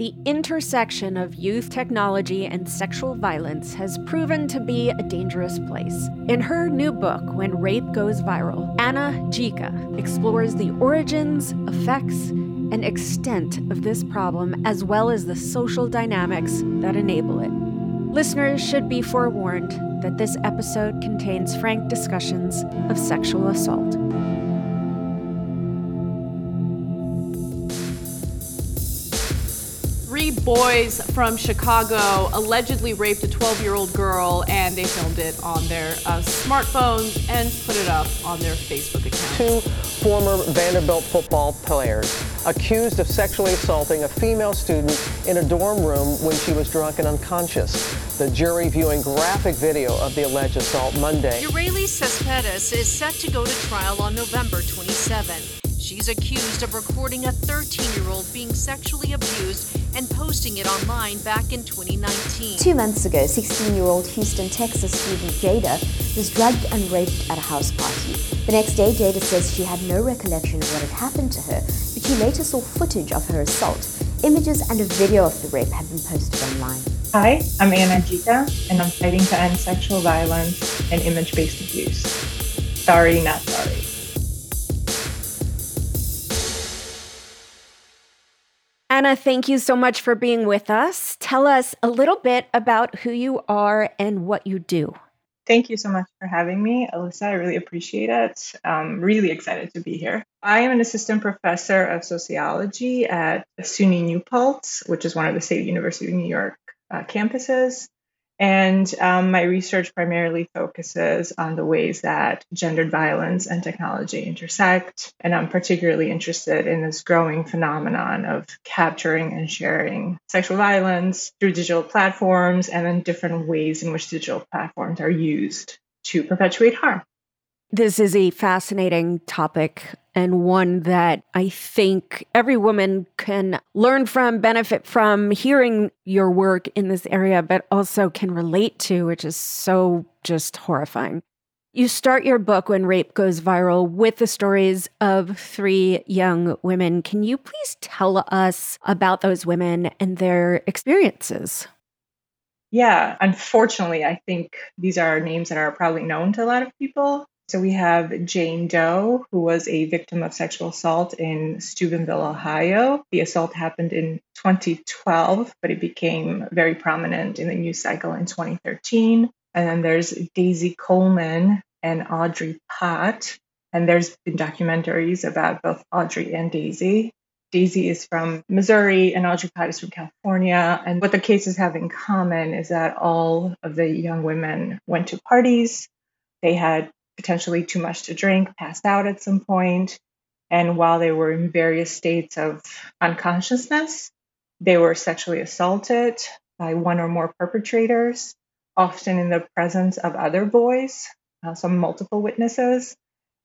The intersection of youth technology and sexual violence has proven to be a dangerous place. In her new book, When Rape Goes Viral, Anna Gjika explores the origins, effects, and extent of this problem, as well as the social dynamics that enable it. Listeners should be forewarned that this episode contains frank discussions of sexual assault. Three boys from Chicago allegedly raped a 12 year old girl and they filmed it on their uh, smartphones and put it up on their Facebook account. Two former Vanderbilt football players accused of sexually assaulting a female student in a dorm room when she was drunk and unconscious. The jury viewing graphic video of the alleged assault Monday. Ureli Cespedes is set to go to trial on November 27. She's accused of recording a 13 year old being sexually abused and posting it online back in 2019. Two months ago, 16 year old Houston, Texas student Jada was drugged and raped at a house party. The next day, Jada says she had no recollection of what had happened to her, but she later saw footage of her assault. Images and a video of the rape had been posted online. Hi, I'm Anna Gjika, and I'm fighting to end sexual violence and image based abuse. Sorry, not sorry. Anna, thank you so much for being with us. Tell us a little bit about who you are and what you do. Thank you so much for having me, Alyssa. I really appreciate it. I'm really excited to be here. I am an assistant professor of sociology at SUNY New Paltz, which is one of the State University of New York uh, campuses. And um, my research primarily focuses on the ways that gendered violence and technology intersect. And I'm particularly interested in this growing phenomenon of capturing and sharing sexual violence through digital platforms and then different ways in which digital platforms are used to perpetuate harm. This is a fascinating topic and one that I think every woman can learn from, benefit from hearing your work in this area, but also can relate to, which is so just horrifying. You start your book when rape goes viral with the stories of three young women. Can you please tell us about those women and their experiences? Yeah, unfortunately, I think these are names that are probably known to a lot of people. So we have Jane Doe, who was a victim of sexual assault in Steubenville, Ohio. The assault happened in 2012, but it became very prominent in the news cycle in 2013. And then there's Daisy Coleman and Audrey Pott. And there's been documentaries about both Audrey and Daisy. Daisy is from Missouri and Audrey Pott is from California. And what the cases have in common is that all of the young women went to parties. They had potentially too much to drink, passed out at some point, and while they were in various states of unconsciousness, they were sexually assaulted by one or more perpetrators, often in the presence of other boys, uh, some multiple witnesses.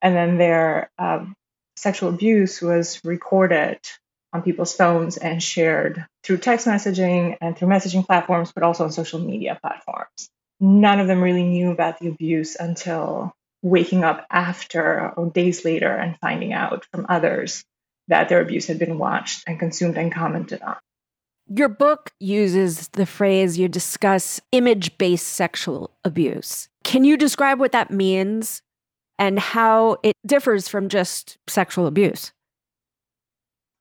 And then their um, sexual abuse was recorded on people's phones and shared through text messaging and through messaging platforms, but also on social media platforms. None of them really knew about the abuse until waking up after or days later and finding out from others that their abuse had been watched and consumed and commented on. Your book uses the phrase you discuss image based sexual abuse. Can you describe what that means and how it differs from just sexual abuse?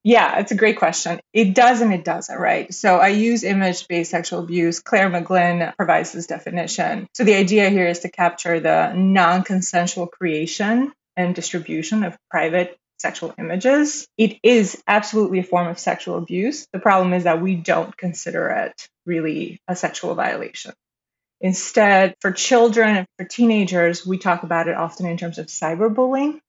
Yeah, it's a great question. It does and it doesn't, right? So I use image based sexual abuse. Clare McGlynn provides this definition. So the idea here is to capture the non consensual creation and distribution of private sexual images. It is absolutely a form of sexual abuse. The problem is that we don't consider it really a sexual violation. Instead, for children and for teenagers, we talk about it often in terms of cyberbullying,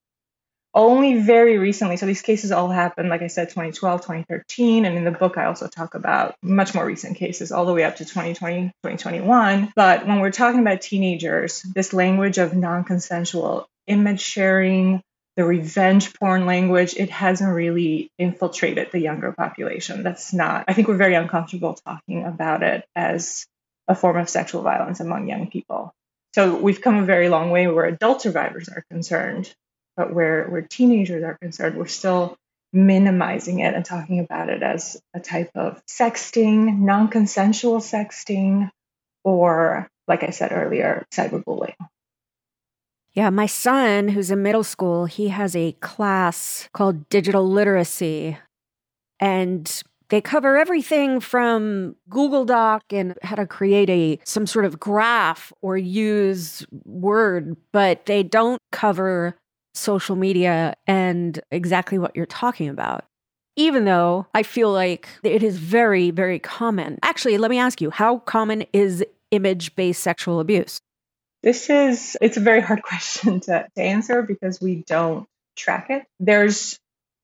only very recently, so these cases all happened, like I said, 2012, 2013. And in the book, I also talk about much more recent cases, all the way up to 2020, 2021. But when we're talking about teenagers, this language of non consensual image sharing, the revenge porn language, it hasn't really infiltrated the younger population. That's not, I think we're very uncomfortable talking about it as a form of sexual violence among young people. So we've come a very long way where adult survivors are concerned but where where teenagers are concerned, we're still minimizing it and talking about it as a type of sexting, non-consensual sexting, or like I said earlier, cyberbullying. Yeah, my son, who's in middle school, he has a class called digital literacy. And they cover everything from Google Doc and how to create a some sort of graph or use Word, but they don't cover social media and exactly what you're talking about. Even though I feel like it is very, very common. Actually, let me ask you how common is image based sexual abuse? This is, it's a very hard question to, to answer because we don't track it. There's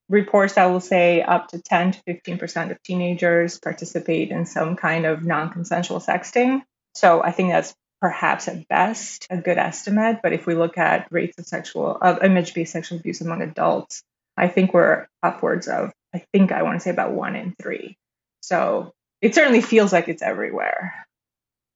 reports that will say up to 10 to 15% of teenagers participate in some kind of non consensual sexting. So I think that's perhaps at best a good estimate. But if we look at rates of sexual, of image based sexual abuse among adults, I think we're upwards of, I think I want to say about one in three. So it certainly feels like it's everywhere.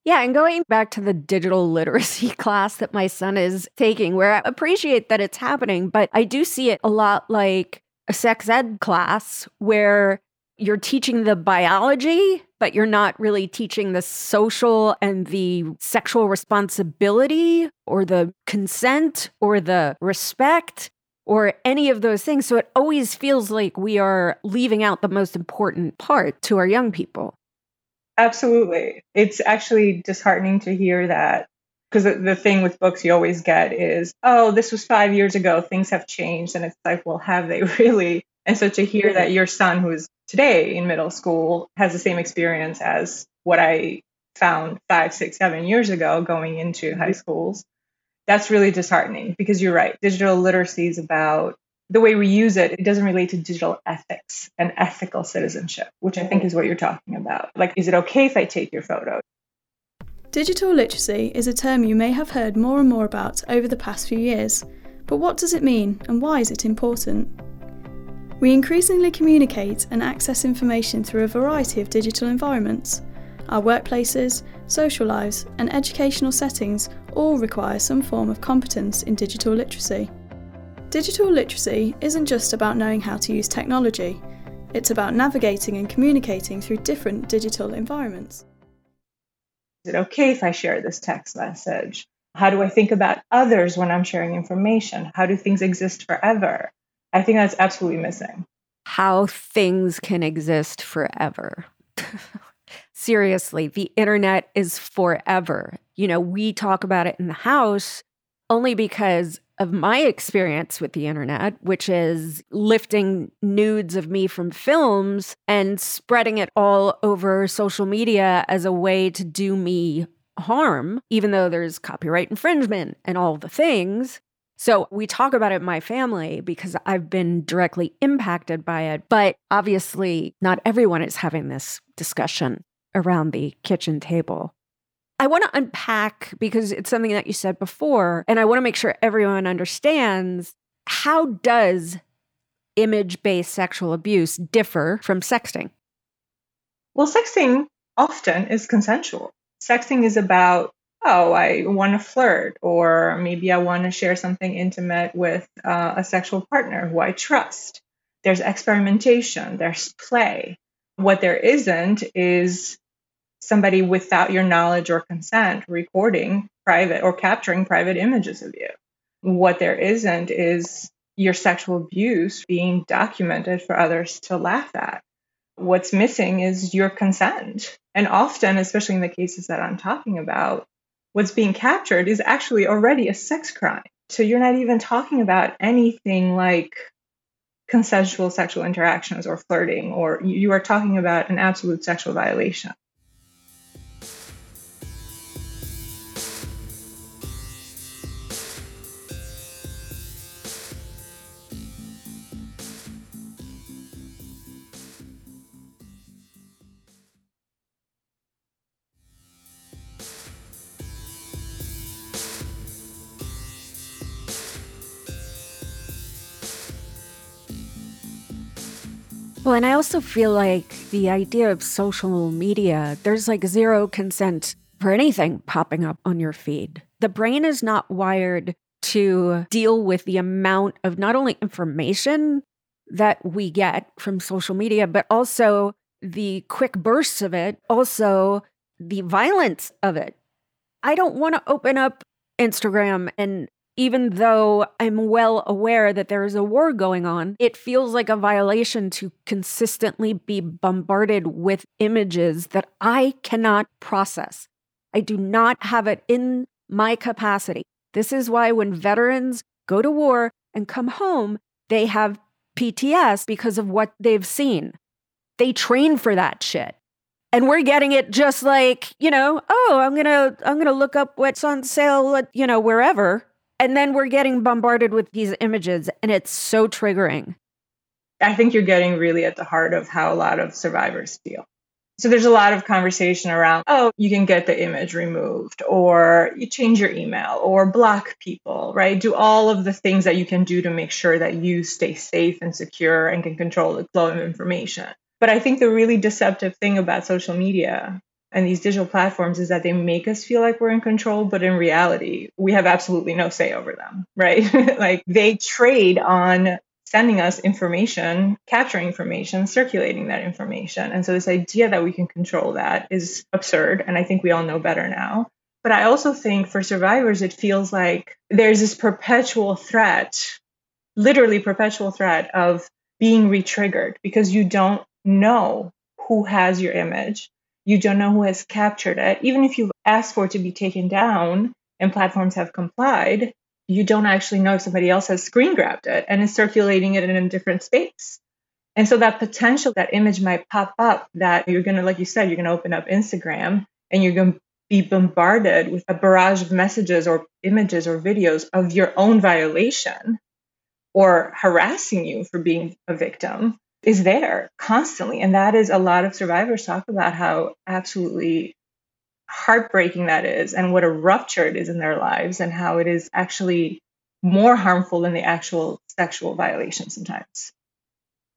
Yeah, and going back to the digital literacy class that my son is taking, where I appreciate that it's happening, but I do see it a lot like a sex ed class where you're teaching the biology, but you're not really teaching the social and the sexual responsibility or the consent or the respect or any of those things. So it always feels like we are leaving out the most important part to our young people. Absolutely. It's actually disheartening to hear that because the, the thing with books you always get is, oh, this was five years ago, things have changed. And it's like, well, have they really? And so to hear that your son, who is today in middle school, has the same experience as what I found five, six, seven years ago going into high mm-hmm. schools, that's really disheartening because you're right. Digital literacy is about the way we use it, it doesn't relate to digital ethics and ethical citizenship, which I think is what you're talking about. Like, is it okay if I take your photo? Digital literacy is a term you may have heard more and more about over the past few years, but what does it mean and why is it important? We increasingly communicate and access information through a variety of digital environments. Our workplaces, social lives, and educational settings all require some form of competence in digital literacy. Digital literacy isn't just about knowing how to use technology, it's about navigating and communicating through different digital environments. Is it okay if I share this text message? How do I think about others when I'm sharing information? How do things exist forever? I think that's absolutely missing. How things can exist forever. Seriously, the internet is forever. You know, we talk about it in the house only because of my experience with the internet, which is lifting nudes of me from films and spreading it all over social media as a way to do me harm, even though there's copyright infringement and all the things. So we talk about it in my family because I've been directly impacted by it. But obviously, not everyone is having this discussion around the kitchen table. I want to unpack because it's something that you said before, and I want to make sure everyone understands how does image-based sexual abuse differ from sexting? Well, sexting often is consensual. Sexting is about oh, I want to flirt, or maybe I want to share something intimate with uh, a sexual partner who I trust. There's experimentation, there's play. What there isn't is somebody without your knowledge or consent recording private or capturing private images of you. What there isn't is your sexual abuse being documented for others to laugh at. What's missing is your consent. And often, especially in the cases that I'm talking about, what's being captured is actually already a sex crime. So you're not even talking about anything like consensual sexual interactions or flirting, or you are talking about an absolute sexual violation. Well, and I also feel like the idea of social media, there's like zero consent for anything popping up on your feed. The brain is not wired to deal with the amount of not only information that we get from social media, but also the quick bursts of it, also the violence of it. I don't want to open up Instagram and even though I'm well aware that there is a war going on, it feels like a violation to consistently be bombarded with images that I cannot process. I do not have it in my capacity. This is why when veterans go to war and come home, they have PTS because of what they've seen. They train for that shit. And we're getting it just like, you know, oh, I'm going to I'm going to look up what's on sale at, you know, wherever. And then we're getting bombarded with these images and it's so triggering. I think you're getting really at the heart of how a lot of survivors feel. So there's a lot of conversation around, oh, you can get the image removed, or you change your email, or block people, right? Do all of the things that you can do to make sure that you stay safe and secure and can control the flow of information. But I think the really deceptive thing about social media and these digital platforms is that they make us feel like we're in control, but in reality, we have absolutely no say over them, right? like they trade on sending us information, capturing information, circulating that information. And so this idea that we can control that is absurd. And I think we all know better now. But I also think for survivors, it feels like there's this perpetual threat, literally perpetual threat of being retriggered because you don't know who has your image. You don't know who has captured it. Even if you've asked for it to be taken down and platforms have complied, you don't actually know if somebody else has screen grabbed it and is circulating it in a different space. And so that potential, that image might pop up that you're going to, like you said, you're going to open up Instagram and you're going to be bombarded with a barrage of messages or images or videos of your own violation or harassing you for being a victim is there constantly. And that is a lot of survivors talk about how absolutely heartbreaking that is and what a rupture it is in their lives and how it is actually more harmful than the actual sexual violation sometimes.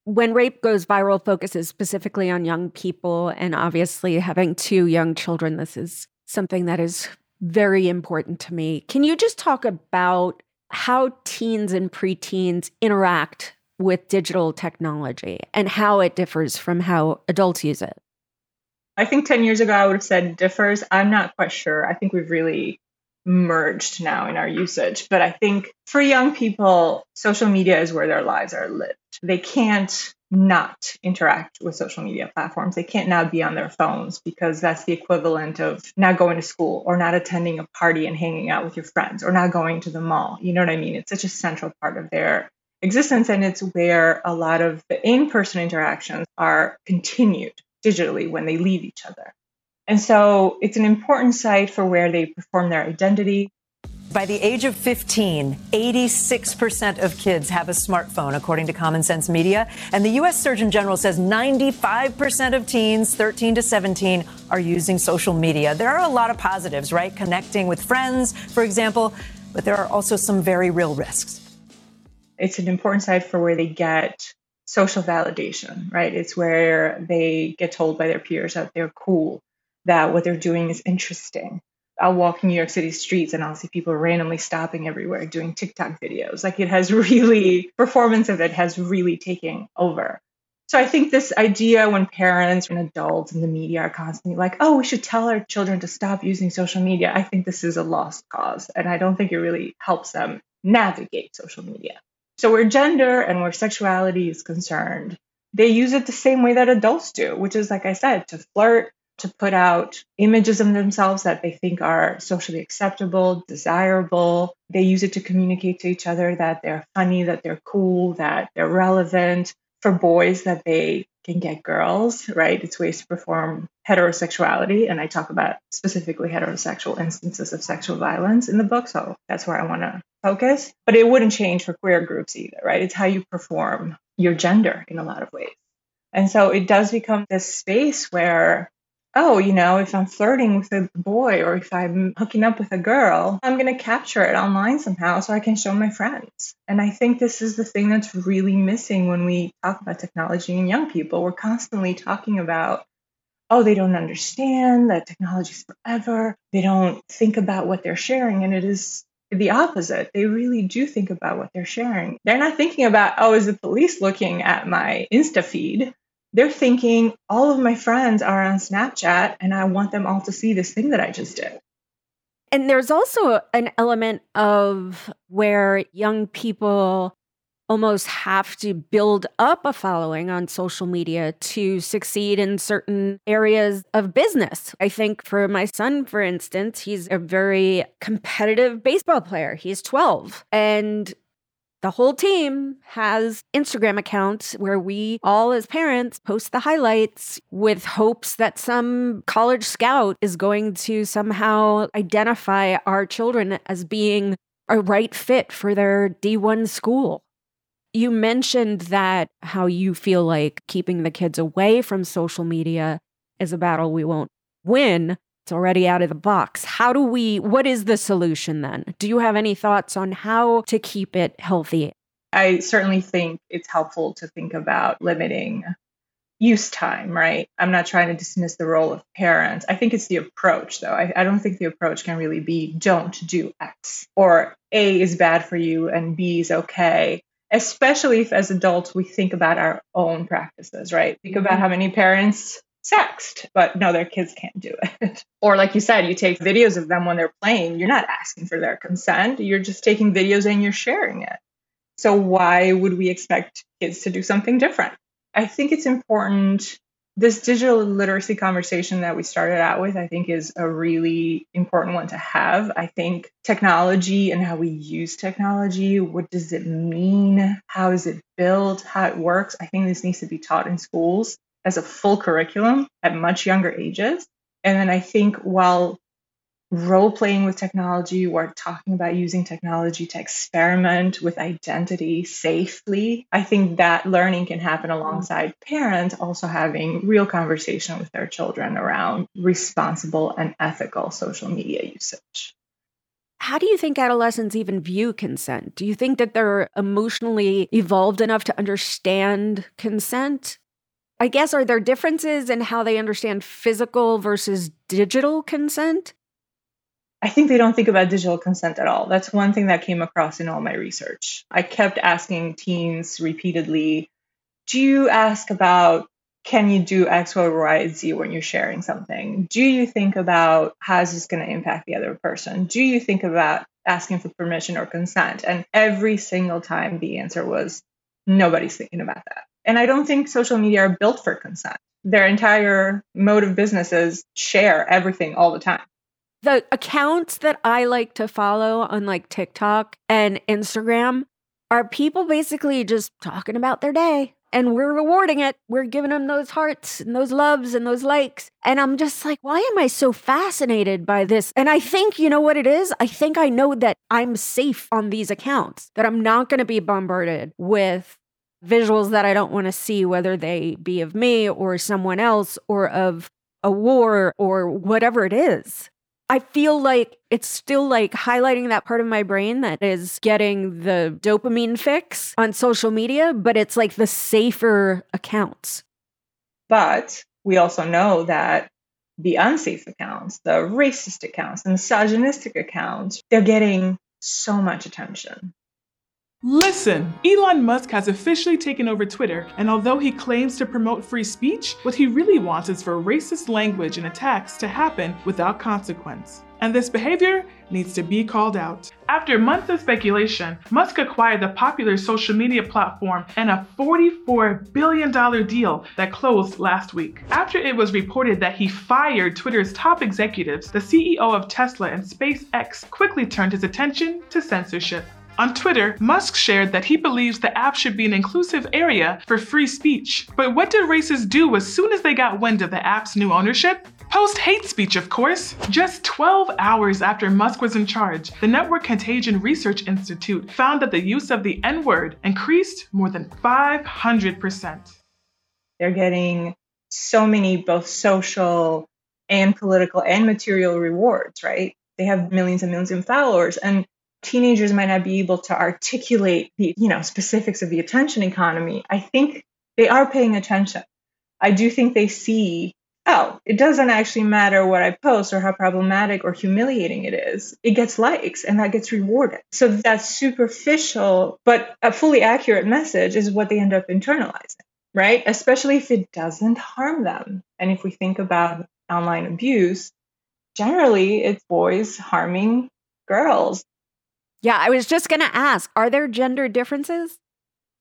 When rape goes viral, focuses specifically on young people, and obviously having two young children, this is something that is very important to me. Can you just talk about how teens and preteens interact with digital technology and how it differs from how adults use it? I think 10 years ago, I would have said differs. I'm not quite sure. I think we've really merged now in our usage. But I think for young people, social media is where their lives are lived. They can't not interact with social media platforms. They can't now be on their phones because that's the equivalent of not going to school or not attending a party and hanging out with your friends or not going to the mall. You know what I mean? It's such a central part of their existence and it's where a lot of the in-person interactions are continued digitally when they leave each other. And so it's an important site for where they perform their identity. By the age of 15, 86% of kids have a smartphone, according to Common Sense Media. And the U.S. Surgeon General says 95% of teens, 13 to 17, are using social media. There are a lot of positives, right? Connecting with friends, for example, but there are also some very real risks. It's an important site for where they get social validation, right? It's where they get told by their peers that they're cool, that what they're doing is interesting. I'll walk New York City streets and I'll see people randomly stopping everywhere doing TikTok videos. Like it has really, performance of it has really taken over. So I think this idea when parents and adults and the media are constantly like, oh, we should tell our children to stop using social media, I think this is a lost cause. And I don't think it really helps them navigate social media. So, where gender and where sexuality is concerned, they use it the same way that adults do, which is, like I said, to flirt, to put out images of themselves that they think are socially acceptable, desirable. They use it to communicate to each other that they're funny, that they're cool, that they're relevant. For boys, that they can get girls, right? It's ways to perform heterosexuality. And I talk about specifically heterosexual instances of sexual violence in the book. So that's where I want to focus. But it wouldn't change for queer groups either, right? It's how you perform your gender in a lot of ways. And so it does become this space where, oh, you know, if I'm flirting with a boy or if I'm hooking up with a girl, I'm going to capture it online somehow so I can show my friends. And I think this is the thing that's really missing when we talk about technology and young people. We're constantly talking about, oh, they don't understand that technology is forever. They don't think about what they're sharing. And it is the opposite. They really do think about what they're sharing. They're not thinking about, oh, is the police looking at my Insta feed? They're thinking all of my friends are on Snapchat and I want them all to see this thing that I just did. And there's also an element of where young people almost have to build up a following on social media to succeed in certain areas of business. I think for my son, for instance, he's a very competitive baseball player. He's 12 and the whole team has Instagram accounts where we all, as parents, post the highlights with hopes that some college scout is going to somehow identify our children as being a right fit for their D1 school. You mentioned that how you feel like keeping the kids away from social media is a battle we won't win. It's already out of the box. How do we, what is the solution then? Do you have any thoughts on how to keep it healthy? I certainly think it's helpful to think about limiting use time, right? I'm not trying to dismiss the role of parents. I think it's the approach, though. I, I, don't think the approach can really be don't do X or A is bad for you and B is okay, especially if as adults we think about our own practices, right? Think about mm-hmm. how many parents sext, but no, their kids can't do it. or, like you said, you take videos of them when they're playing, you're not asking for their consent. You're just taking videos and you're sharing it. So, why would we expect kids to do something different? I think it's important. This digital literacy conversation that we started out with, I think, is a really important one to have. I think technology and how we use technology, what does it mean? How is it built? How it works? I think this needs to be taught in schools as a full curriculum at much younger ages. And then I think while role playing with technology, we're talking about using technology to experiment with identity safely. I think that learning can happen alongside parents also having real conversation with their children around responsible and ethical social media usage. How do you think adolescents even view consent? Do you think that they're emotionally evolved enough to understand consent? I guess, are there differences in how they understand physical versus digital consent? I think they don't think about digital consent at all. That's one thing that came across in all my research. I kept asking teens repeatedly, do you ask about can you do X, Y, Y, Z when you're sharing something? Do you think about how is this going to impact the other person? Do you think about asking for permission or consent? And every single time the answer was nobody's thinking about that. And I don't think social media are built for consent. Their entire mode of business is share everything all the time. The accounts that I like to follow on like TikTok and Instagram are people basically just talking about their day and we're rewarding it. We're giving them those hearts and those loves and those likes. And I'm just like, why am I so fascinated by this? And I think, you know what it is? I think I know that I'm safe on these accounts, that I'm not going to be bombarded with visuals that I don't want to see, whether they be of me or someone else or of a war or whatever it is. I feel like it's still like highlighting that part of my brain that is getting the dopamine fix on social media, but it's like the safer accounts. But we also know that the unsafe accounts, the racist accounts, the misogynistic accounts, they're getting so much attention. Listen, Elon Musk has officially taken over Twitter, and although he claims to promote free speech, what he really wants is for racist language and attacks to happen without consequence. And this behavior needs to be called out. After months of speculation, Musk acquired the popular social media platform and a $44 billion deal that closed last week. After it was reported that he fired Twitter's top executives, the CEO of Tesla and SpaceX quickly turned his attention to censorship. On Twitter, Musk shared that he believes the app should be an inclusive area for free speech. But what did racists do as soon as they got wind of the app's new ownership? Post hate speech, of course. Just 12 hours after Musk was in charge, the Network Contagion Research Institute found that the use of the N word increased more than 500%. They're getting so many both social and political and material rewards, right? They have millions and millions of followers. And teenagers might not be able to articulate the you know specifics of the attention economy i think they are paying attention. I do think they see oh it doesn't actually matter what i post or how problematic or humiliating it is it gets likes and that gets rewarded. So that superficial but a fully accurate message is what they end up internalizing right? Especially if it doesn't harm them. And if we think about online abuse generally it's boys harming girls yeah, I was just going to ask are there gender differences?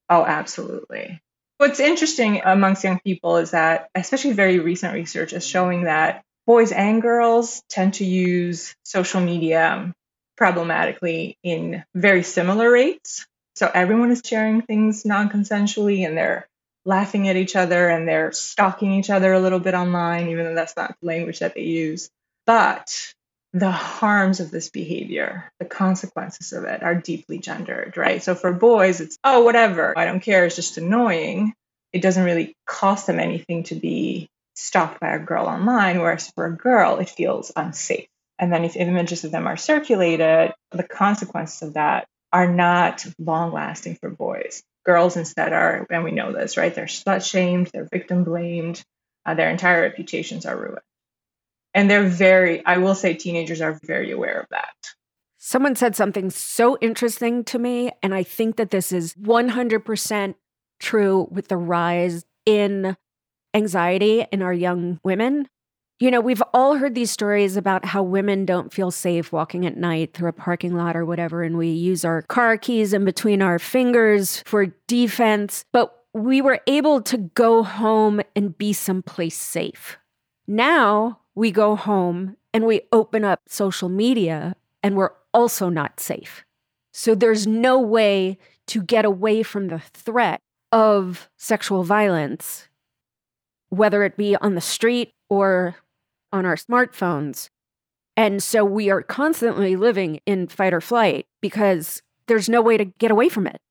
Oh, absolutely. What's interesting amongst young people is that, especially very recent research is showing that boys and girls tend to use social media problematically in very similar rates. So everyone is sharing things non consensually and they're laughing at each other and they're stalking each other a little bit online, even though that's not the language that they use. But the harms of this behavior, the consequences of it are deeply gendered, right? So for boys, it's, oh, whatever, I don't care, it's just annoying. It doesn't really cost them anything to be stalked by a girl online, whereas for a girl, it feels unsafe. And then if images of them are circulated, the consequences of that are not long lasting for boys. Girls instead are, and we know this, right? They're slut shamed, they're victim blamed, uh, their entire reputations are ruined. And they're very, I will say, teenagers are very aware of that. Someone said something so interesting to me, and I think that this is 100% true with the rise in anxiety in our young women. You know, we've all heard these stories about how women don't feel safe walking at night through a parking lot or whatever, and we use our car keys in between our fingers for defense. But we were able to go home and be someplace safe. Now we go home and we open up social media and we're also not safe. So there's no way to get away from the threat of sexual violence, whether it be on the street or on our smartphones. And so we are constantly living in fight or flight because there's no way to get away from it.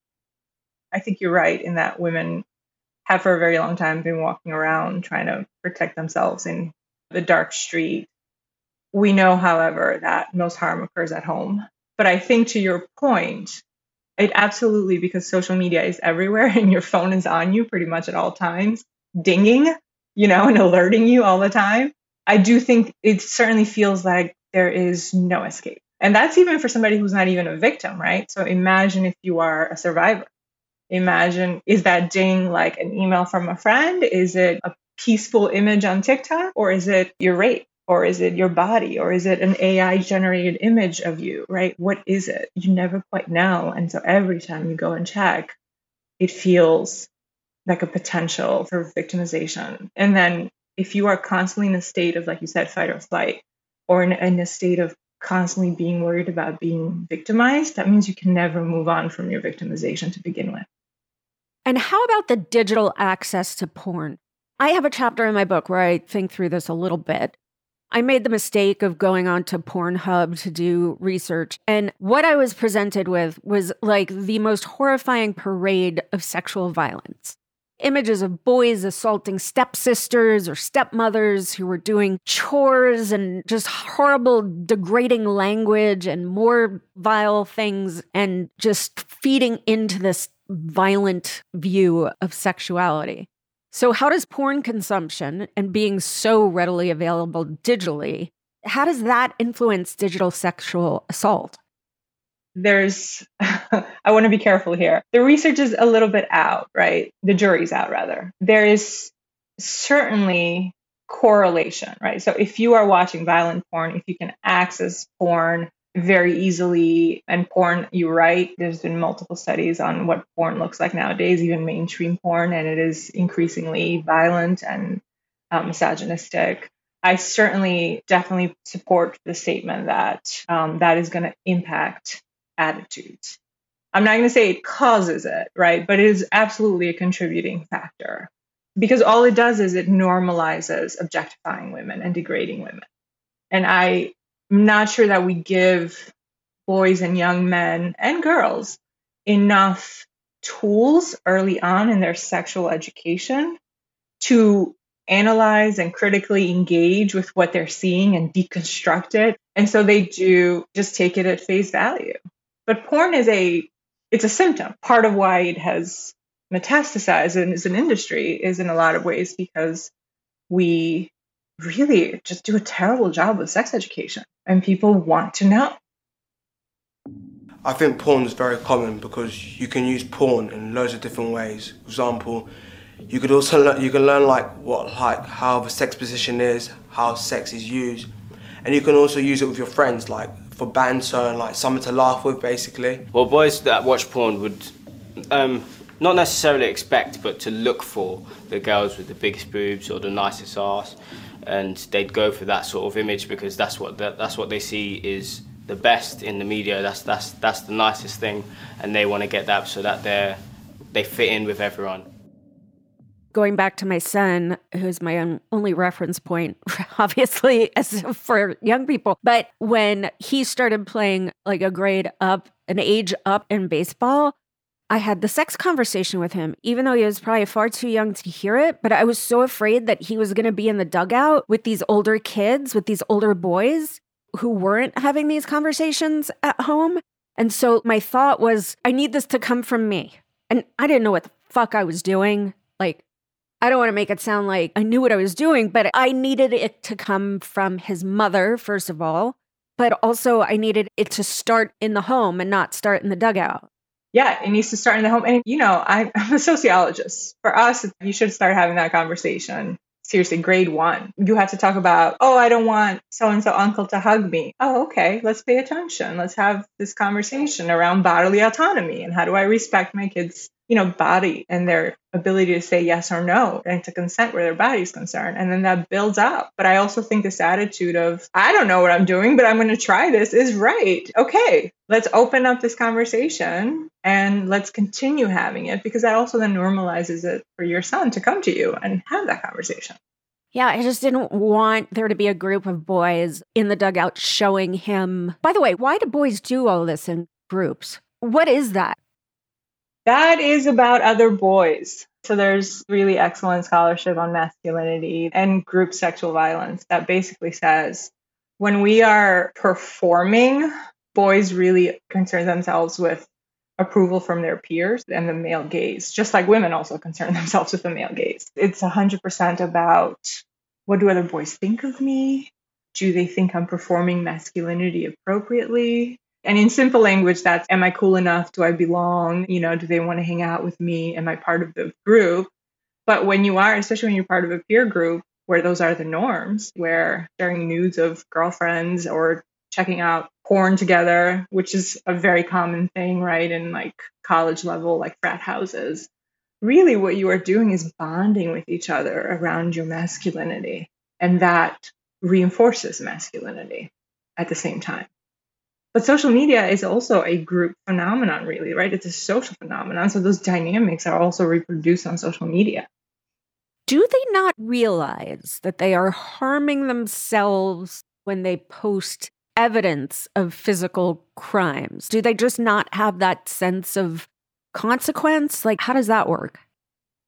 I think you're right in that women have for a very long time been walking around trying to protect themselves in the dark street. We know, however, that most harm occurs at home. But I think to your point, it absolutely, because social media is everywhere and your phone is on you pretty much at all times, dinging, you know, and alerting you all the time. I do think it certainly feels like there is no escape. And that's even for somebody who's not even a victim, right? So imagine if you are a survivor. Imagine, is that ding like an email from a friend? Is it a peaceful image on TikTok? Or is it your rape? Or is it your body? Or is it an AI generated image of you, right? What is it? You never quite know. And so every time you go and check, it feels like a potential for victimization. And then if you are constantly in a state of, like you said, fight or flight, or in, in a state of constantly being worried about being victimized, that means you can never move on from your victimization to begin with. And how about the digital access to porn? I have a chapter in my book where I think through this a little bit. I made the mistake of going on to Pornhub to do research. And what I was presented with was like the most horrifying parade of sexual violence. Images of boys assaulting stepsisters or stepmothers who were doing chores and just horrible, degrading language and more vile things, and just feeding into this violent view of sexuality. So, how does porn consumption and being so readily available digitally, how does that influence digital sexual assault? There's, I want to be careful here. The research is a little bit out, right? The jury's out, rather. There is certainly correlation, right? So, if you are watching violent porn, if you can access porn very easily and porn you right there's been multiple studies on what porn looks like nowadays even mainstream porn and it is increasingly violent and um, misogynistic. I certainly definitely support the statement that um, that is going to impact attitudes. I'm not going to say it causes it right but it is absolutely a contributing factor because all it does is it normalizes objectifying women and degrading women. And I I'm not sure that we give boys and young men and girls enough tools early on in their sexual education to analyze and critically engage with what they're seeing and deconstruct it. And so they do just take it at face value. But porn is a it's a symptom. Part of why it has metastasized and is an industry is in a lot of ways because we really just do a terrible job with sex education and people want to know. I think porn is very common because you can use porn in loads of different ways. For example, you could also learn, you can learn like what like how the sex position is, how sex is used, and you can also use it with your friends like for banter and like something to laugh with basically. Well, boys that watch porn would um, not necessarily expect, but to look for the girls with the biggest boobs or the nicest ass, and they'd go for that sort of image because that's what that, that's what they see is the best in the media. That's that's that's the nicest thing, and they want to get that so that they they fit in with everyone going back to my son, who's my only reference point, obviously, as for young people. But when he started playing like a grade up, an age up in baseball, I had the sex conversation with him, even though he was probably far too young to hear it. But I was so afraid that he was going to be in the dugout with these older kids, with these older boys who weren't having these conversations at home. And so my thought was, I need this to come from me. And I didn't know what the fuck I was doing. Like, I don't want to make it sound like I knew what I was doing, but I needed it to come from his mother, first of all. But also, I needed it to start in the home and not start in the dugout. Yeah, it needs to start in the home. And, you know, I'm a sociologist. For us, you should start having that conversation. Seriously, grade one. You have to talk about, oh, I don't want so and so uncle to hug me. Oh, okay, let's pay attention. Let's have this conversation around bodily autonomy and how do I respect my kids' you know, body and their ability to say yes or no and to consent where their body is concerned. And then that builds up. But I also think this attitude of, I don't know what I'm doing, but I'm going to try this is right. Okay, let's open up this conversation and let's continue having it because that also then normalizes it for your son to come to you and have that conversation. Yeah, I just didn't want there to be a group of boys in the dugout showing him. By the way, why do boys do all this in groups? What is that? That is about other boys. So there's really excellent scholarship on masculinity and group sexual violence that basically says when we are performing, boys really concern themselves with approval from their peers and the male gaze, just like women also concern themselves with the male gaze. It's 100% about what do other boys think of me? Do they think I'm performing masculinity appropriately? And in simple language, that's am I cool enough? Do I belong? You know, do they want to hang out with me? Am I part of the group? But when you are, especially when you're part of a peer group where those are the norms, where sharing nudes of girlfriends or checking out porn together, which is a very common thing, right? In like college level, like frat houses. Really, what you are doing is bonding with each other around your masculinity. And that reinforces masculinity at the same time. But social media is also a group phenomenon, really, right? It's a social phenomenon. So those dynamics are also reproduced on social media. Do they not realize that they are harming themselves when they post evidence of physical crimes? Do they just not have that sense of consequence? Like, how does that work?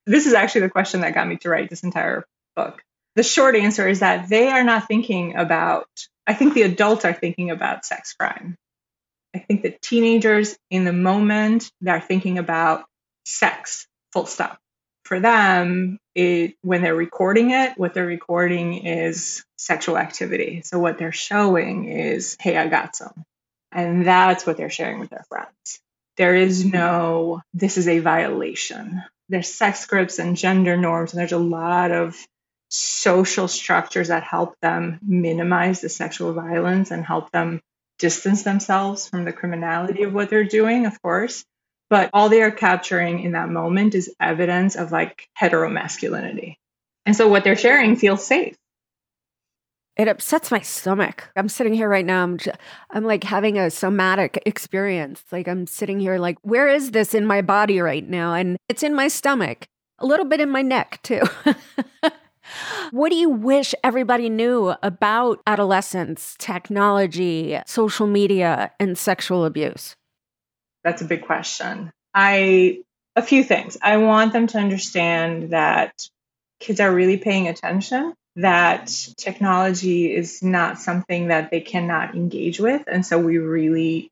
This is actually the question that got me to write this entire book. The short answer is that they are not thinking about I think the adults are thinking about sex crime. I think the teenagers in the moment they're thinking about sex, full stop. For them, it, when they're recording it, what they're recording is sexual activity. So what they're showing is, hey, I got some. And that's what they're sharing with their friends. There is no, this is a violation. There's sex scripts and gender norms, and there's a lot of social structures that help them minimize the sexual violence and help them distance themselves from the criminality of what they're doing, of course. But all they are capturing in that moment is evidence of like heteromasculinity. And so what they're sharing feels safe. It upsets my stomach. I'm sitting here right now. I'm, just, I'm like having a somatic experience. Like I'm sitting here, like, where is this in my body right now? And it's in my stomach, a little bit in my neck too. What do you wish everybody knew about adolescence, technology, social media, and sexual abuse? That's a big question. I, a few things. I want them to understand that kids are really paying attention, that technology is not something that they cannot engage with. And so we really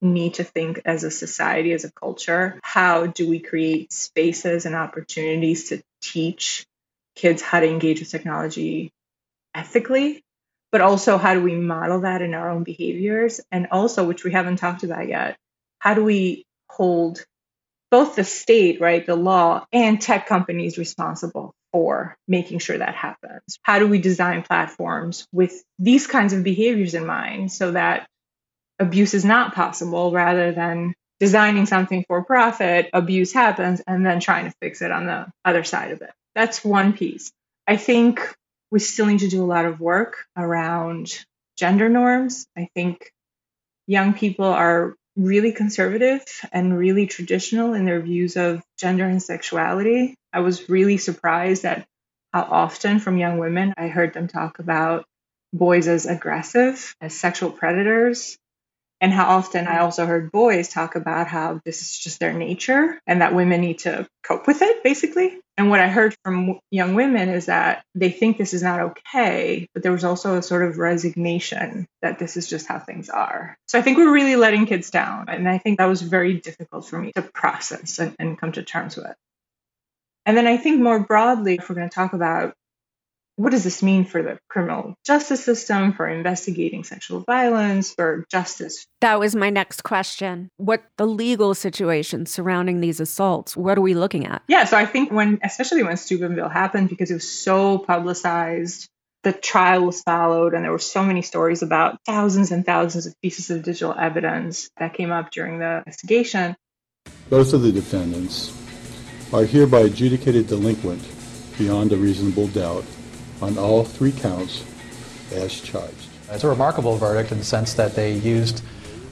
need to think as a society, as a culture, how do we create spaces and opportunities to teach kids how to engage with technology ethically, but also how do we model that in our own behaviors? And also, which we haven't talked about yet, how do we hold both the state, right, the law, and tech companies responsible for making sure that happens? How do we design platforms with these kinds of behaviors in mind so that abuse is not possible rather than designing something for profit, abuse happens, and then trying to fix it on the other side of it? That's one piece. I think we still need to do a lot of work around gender norms. I think young people are really conservative and really traditional in their views of gender and sexuality. I was really surprised at how often from young women I heard them talk about boys as aggressive, as sexual predators, and how often I also heard boys talk about how this is just their nature and that women need to cope with it, basically. And what I heard from young women is that they think this is not okay, but there was also a sort of resignation that this is just how things are. So I think we're really letting kids down. And I think that was very difficult for me to process and, and come to terms with. And then I think more broadly, if we're going to talk about what does this mean for the criminal justice system, for investigating sexual violence, for justice? That was my next question. What the legal situation surrounding these assaults? What are we looking at? Yeah, so I think when, especially when Steubenville happened, because it was so publicized, the trial was followed, and there were so many stories about thousands and thousands of pieces of digital evidence that came up during the investigation. Both of the defendants are hereby adjudicated delinquent beyond a reasonable doubt on all three counts as charged. It's a remarkable verdict in the sense that they used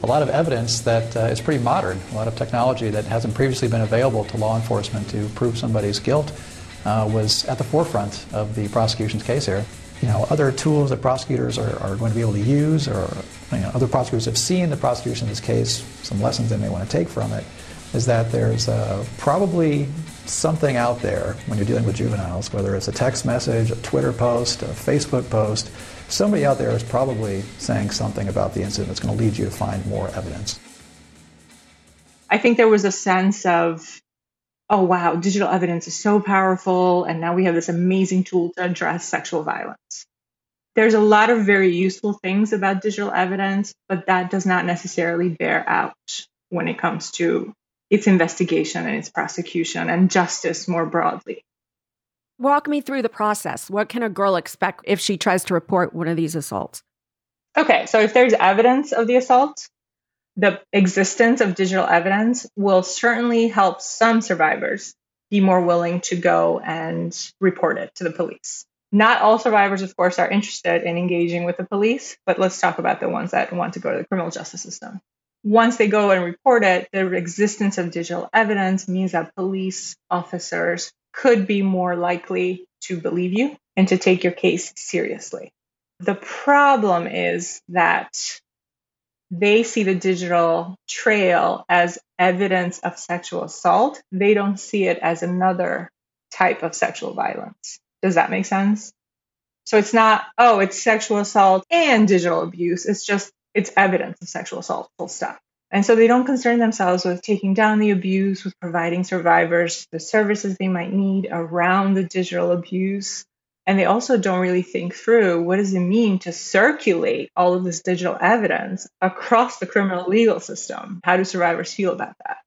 a lot of evidence that uh, is pretty modern, a lot of technology that hasn't previously been available to law enforcement to prove somebody's guilt uh, was at the forefront of the prosecution's case here. You know, other tools that prosecutors are, are going to be able to use or you know, other prosecutors have seen the prosecution in this case, some lessons they may want to take from it, is that there's uh, probably something out there when you're dealing with juveniles, whether it's a text message, a Twitter post, a Facebook post, somebody out there is probably saying something about the incident that's going to lead you to find more evidence. I think there was a sense of, oh, wow, digital evidence is so powerful, and now we have this amazing tool to address sexual violence. There's a lot of very useful things about digital evidence, but that does not necessarily bear out when it comes to its investigation and its prosecution and justice more broadly. Walk me through the process. What can a girl expect if she tries to report one of these assaults? Okay, so if there's evidence of the assault, the existence of digital evidence will certainly help some survivors be more willing to go and report it to the police. Not all survivors, of course, are interested in engaging with the police, but let's talk about the ones that want to go to the criminal justice system once they go and report it, the existence of digital evidence means that police officers could be more likely to believe you and to take your case seriously. The problem is that they see the digital trail as evidence of sexual assault. They don't see it as another type of sexual violence. Does that make sense? So it's not, oh, it's sexual assault and digital abuse. It's just it's evidence of sexual assault, full stop. And so they don't concern themselves with taking down the abuse, with providing survivors the services they might need around the digital abuse. And they also don't really think through what does it mean to circulate all of this digital evidence across the criminal legal system? How do survivors feel about that?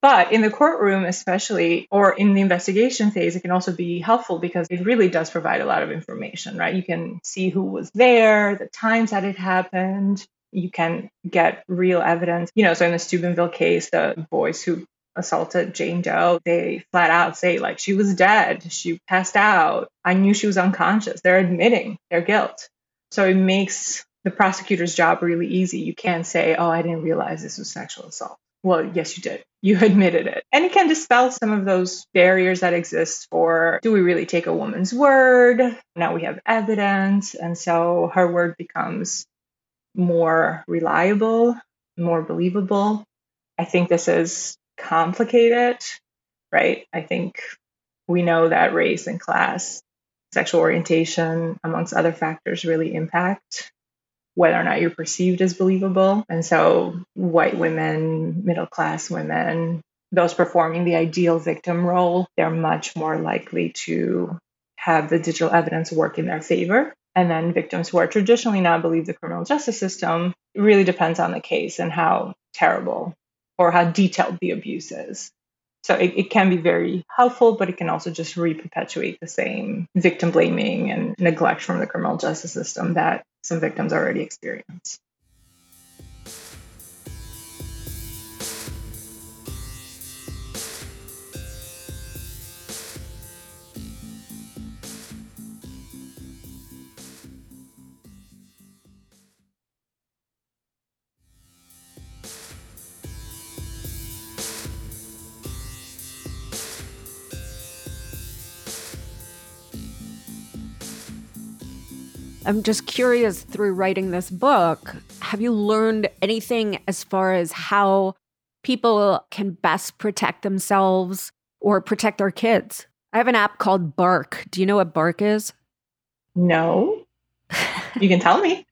But in the courtroom, especially, or in the investigation phase, it can also be helpful because it really does provide a lot of information, right? You can see who was there, the times that it happened. You can get real evidence. You know, so in the Steubenville case, the boys who assaulted Jane Doe, they flat out say, like, she was dead. She passed out. I knew she was unconscious. They're admitting their guilt. So it makes the prosecutor's job really easy. You can't say, oh, I didn't realize this was sexual assault. Well, yes, you did. You admitted it. And it can dispel some of those barriers that exist for do we really take a woman's word? Now we have evidence. And so her word becomes more reliable, more believable. I think this is complicated, right? I think We know that race and class, sexual orientation, amongst other factors, really impact whether or not you're perceived as believable. And so, white women, middle class women, those performing the ideal victim role, they're much more likely to have the digital evidence work in their favor. And then victims who are traditionally not believed the criminal justice system, really depends on the case and how terrible or how detailed the abuse is. So it, it can be very helpful, but it can also just re-perpetuate the same victim blaming and neglect from the criminal justice system that some victims already experience. I'm just curious through writing this book, have you learned anything as far as how people can best protect themselves or protect their kids? I have an app called Bark. Do you know what Bark is? No. You can tell me.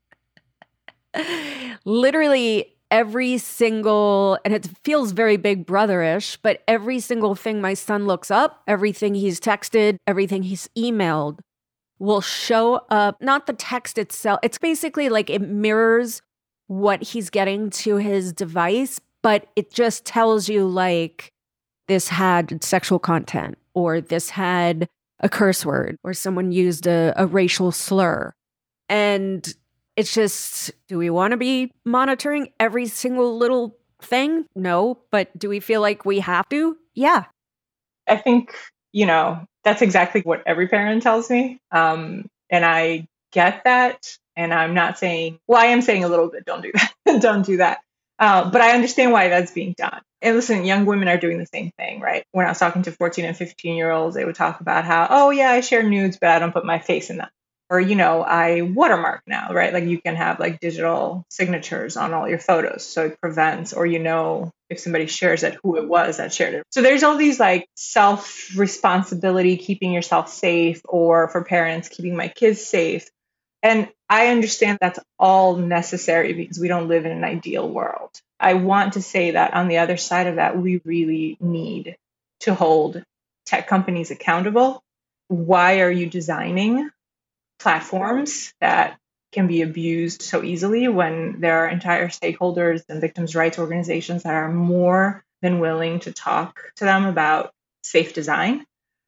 Literally every single, and it feels very big brotherish, but every single thing my son looks up, everything he's texted, everything he's emailed will show up, not the text itself. It's basically like it mirrors what he's getting to his device, but it just tells you like this had sexual content or this had a curse word or someone used a, a racial slur. And it's just, do we want to be monitoring every single little thing? No. But do we feel like we have to? Yeah. I think, you know, that's exactly what every parent tells me. Um, and I get that. And I'm not saying, well, I am saying a little bit, don't do that. don't do that. Uh, but I understand why that's being done. And listen, young women are doing the same thing, right? When I was talking to 14 and 15 year olds, they would talk about how, oh, yeah, I share nudes, but I don't put my face in them or you know i watermark now right? Like you can have like digital signatures on all your photos. So it prevents or you know if somebody shares it who it was that shared it. So there's all these like self responsibility keeping yourself safe or for parents keeping my kids safe. And i understand that's all necessary because we don't live in an ideal world. I want to say that on the other side of that we really need to hold tech companies accountable. Why are you designing platforms that can be abused so easily when there are entire stakeholders and victims' rights organizations that are more than willing to talk to them about safe design.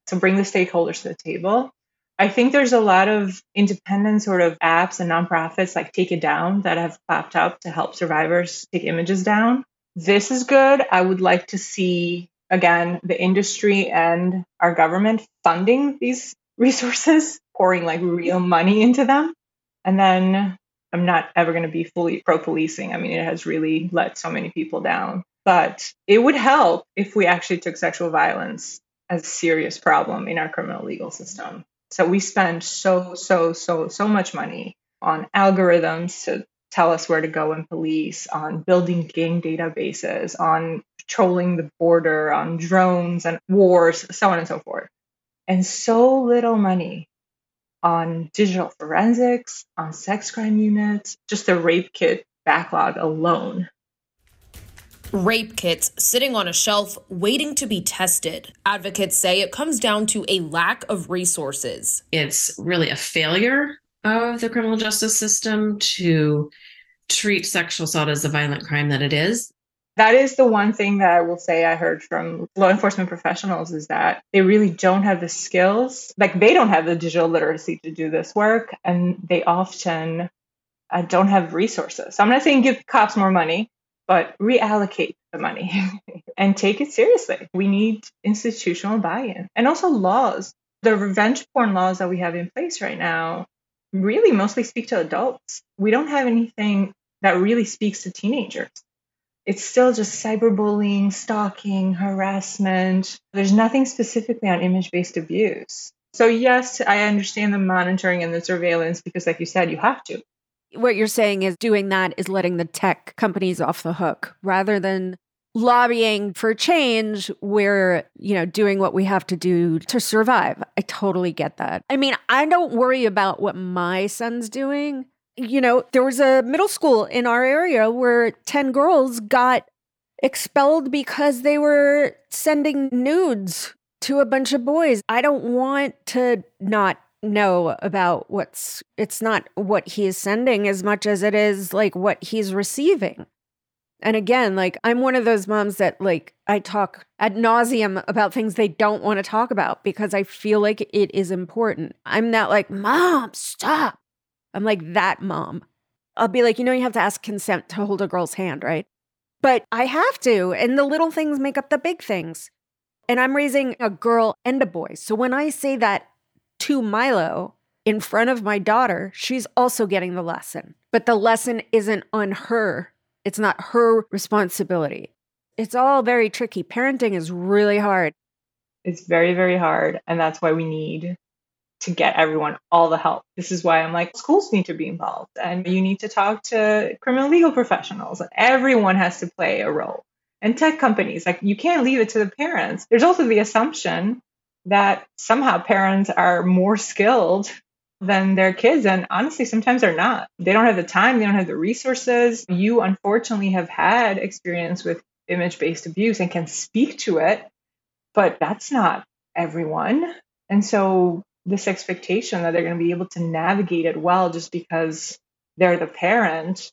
So bring the stakeholders to the table. I think there's a lot of independent sort of apps and nonprofits like Take It Down that have popped up to help survivors take images down. This is good. I would like to see, again, the industry and our government funding these resources pouring like real money into them. And then I'm not ever going to be fully pro policing. I mean, it has really let so many people down. But it would help if we actually took sexual violence as a serious problem in our criminal legal system. So we spend so, so, so, so much money on algorithms to tell us where to go in police, on building gang databases, on patrolling the border, on drones and wars, so on and so forth. And so little money on digital forensics, on sex crime units, just the rape kit backlog alone. Rape kits sitting on a shelf waiting to be tested. Advocates say it comes down to a lack of resources. It's really a failure of the criminal justice system to treat sexual assault as a violent crime that it is that is the one thing that I will say I heard from law enforcement professionals is that they really don't have the skills. Like they don't have the digital literacy to do this work, and they often uh, don't have resources. So I'm not saying give cops more money, but reallocate the money and take it seriously. We need institutional buy in and also laws. The revenge porn laws that we have in place right now really mostly speak to adults. We don't have anything that really speaks to teenagers it's still just cyberbullying, stalking, harassment. There's nothing specifically on image based abuse. So, yes, I understand the monitoring and the surveillance because, like you said, you have to. What you're saying is doing that is letting the tech companies off the hook rather than lobbying for change, we're, you know, doing what we have to do to survive. I totally get that. I mean, I don't worry about what my son's doing. You know, there was a middle school in our area where 10 girls got expelled because they were sending nudes to a bunch of boys. I don't want to not know about what's it's not what he's sending as much as it is like what he's receiving. And again, like I'm one of those moms that like I talk ad nauseum about things they don't want to talk about because I feel like it is important. I'm not like, mom, stop. I'm like that mom. I'll be like, you know, you have to ask consent to hold a girl's hand, right? But I have to. And the little things make up the big things. And I'm raising a girl and a boy. So when I say that to Milo in front of my daughter, she's also getting the lesson. But the lesson isn't on her it's not her responsibility. It's all very tricky. Parenting is really hard. It's very, very hard. And that's why we need to get everyone all the help. This is why I'm like, schools need to be involved and you need to talk to criminal legal professionals. Everyone has to play a role. And tech companies, like, you can't leave it to the parents. There's also the assumption that somehow parents are more skilled than their kids. And honestly, sometimes they're not. They don't have the time, they don't have the resources. You unfortunately have had experience with image based abuse and can speak to it, but that's not everyone. And so, this expectation that they're going to be able to navigate it well just because they're the parent,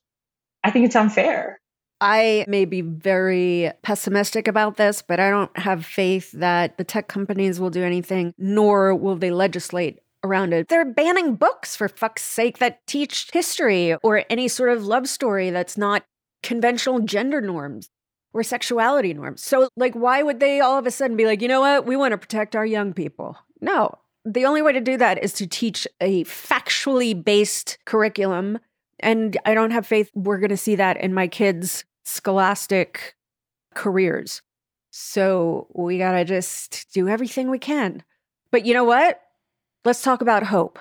I think it's unfair. I may be very pessimistic about this, but I don't have faith that the tech companies will do anything, nor will they legislate around it. They're banning books, for fuck's sake, that teach history or any sort of love story that's not conventional gender norms or sexuality norms. So, like, why would they all of a sudden be like, you know what? We want to protect our young people? No. The only way to do that is to teach a factually based curriculum. And I don't have faith we're going to see that in my kids' scholastic careers. So we got to just do everything we can. But you know what? Let's talk about hope.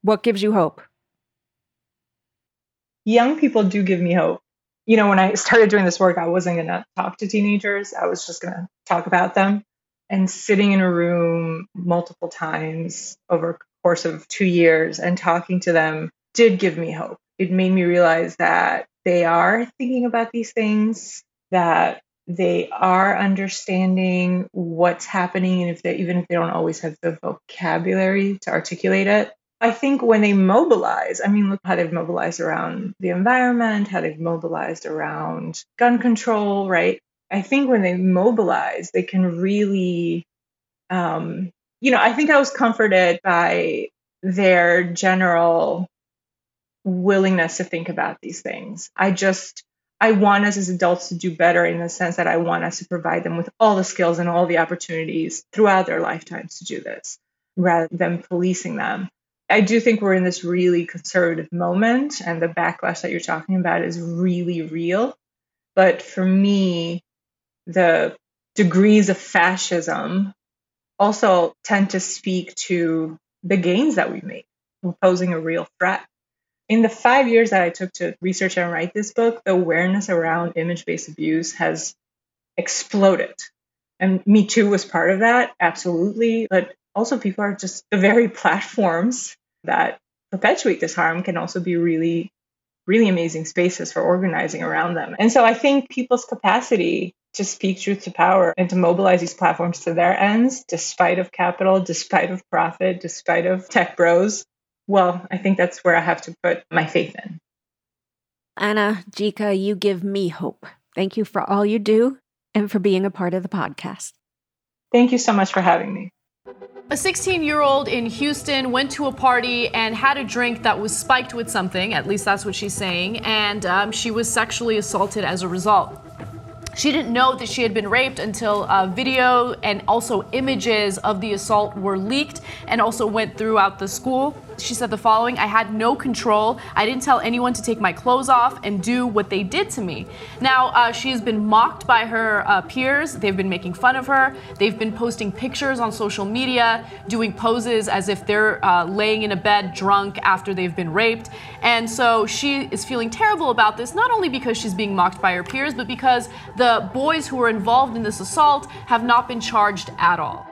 What gives you hope? Young people do give me hope. You know, when I started doing this work, I wasn't going to talk to teenagers. I was just going to talk about them. And sitting in a room multiple times over a course of two years and talking to them did give me hope. It made me realize that they are thinking about these things, that they are understanding what's happening and if they even if they don't always have the vocabulary to articulate it i think when they mobilize i mean look how they've mobilized around the environment how they've mobilized around gun control right i think when they mobilize they can really um, you know i think i was comforted by their general willingness to think about these things i just I want us as adults to do better in the sense that I want us to provide them with all the skills and all the opportunities throughout their lifetimes to do this rather than policing them. I do think we're in this really conservative moment, and the backlash that you're talking about is really real. But for me, the degrees of fascism also tend to speak to the gains that we make, posing a real threat in the five years that I took to research and write this book, the awareness around image based abuse has exploded. And Me Too was part of that, absolutely. But also, people are just the very platforms that perpetuate this harm can also be really, really amazing spaces for organizing around them. And so I think people's capacity to speak truth to power and to mobilize these platforms to their ends, despite of capital, despite of profit, despite of tech bros, well, I think that's where I have to put my faith in. Anna, Gjika, you give me hope. Thank you for all you do and for being a part of the podcast. Thank you so much for having me. A 16 year old in Houston went to a party and had a drink that was spiked with something, at least that's what she's saying, and um, she was sexually assaulted as a result. She didn't know that she had been raped until a video and also images of the assault were leaked and also went throughout the school. She said the following I had no control. I didn't tell anyone to take my clothes off and do what they did to me. Now, uh, she has been mocked by her uh, peers. They've been making fun of her. They've been posting pictures on social media, doing poses as if they're uh, laying in a bed drunk after they've been raped. And so she is feeling terrible about this, not only because she's being mocked by her peers, but because the boys who were involved in this assault have not been charged at all.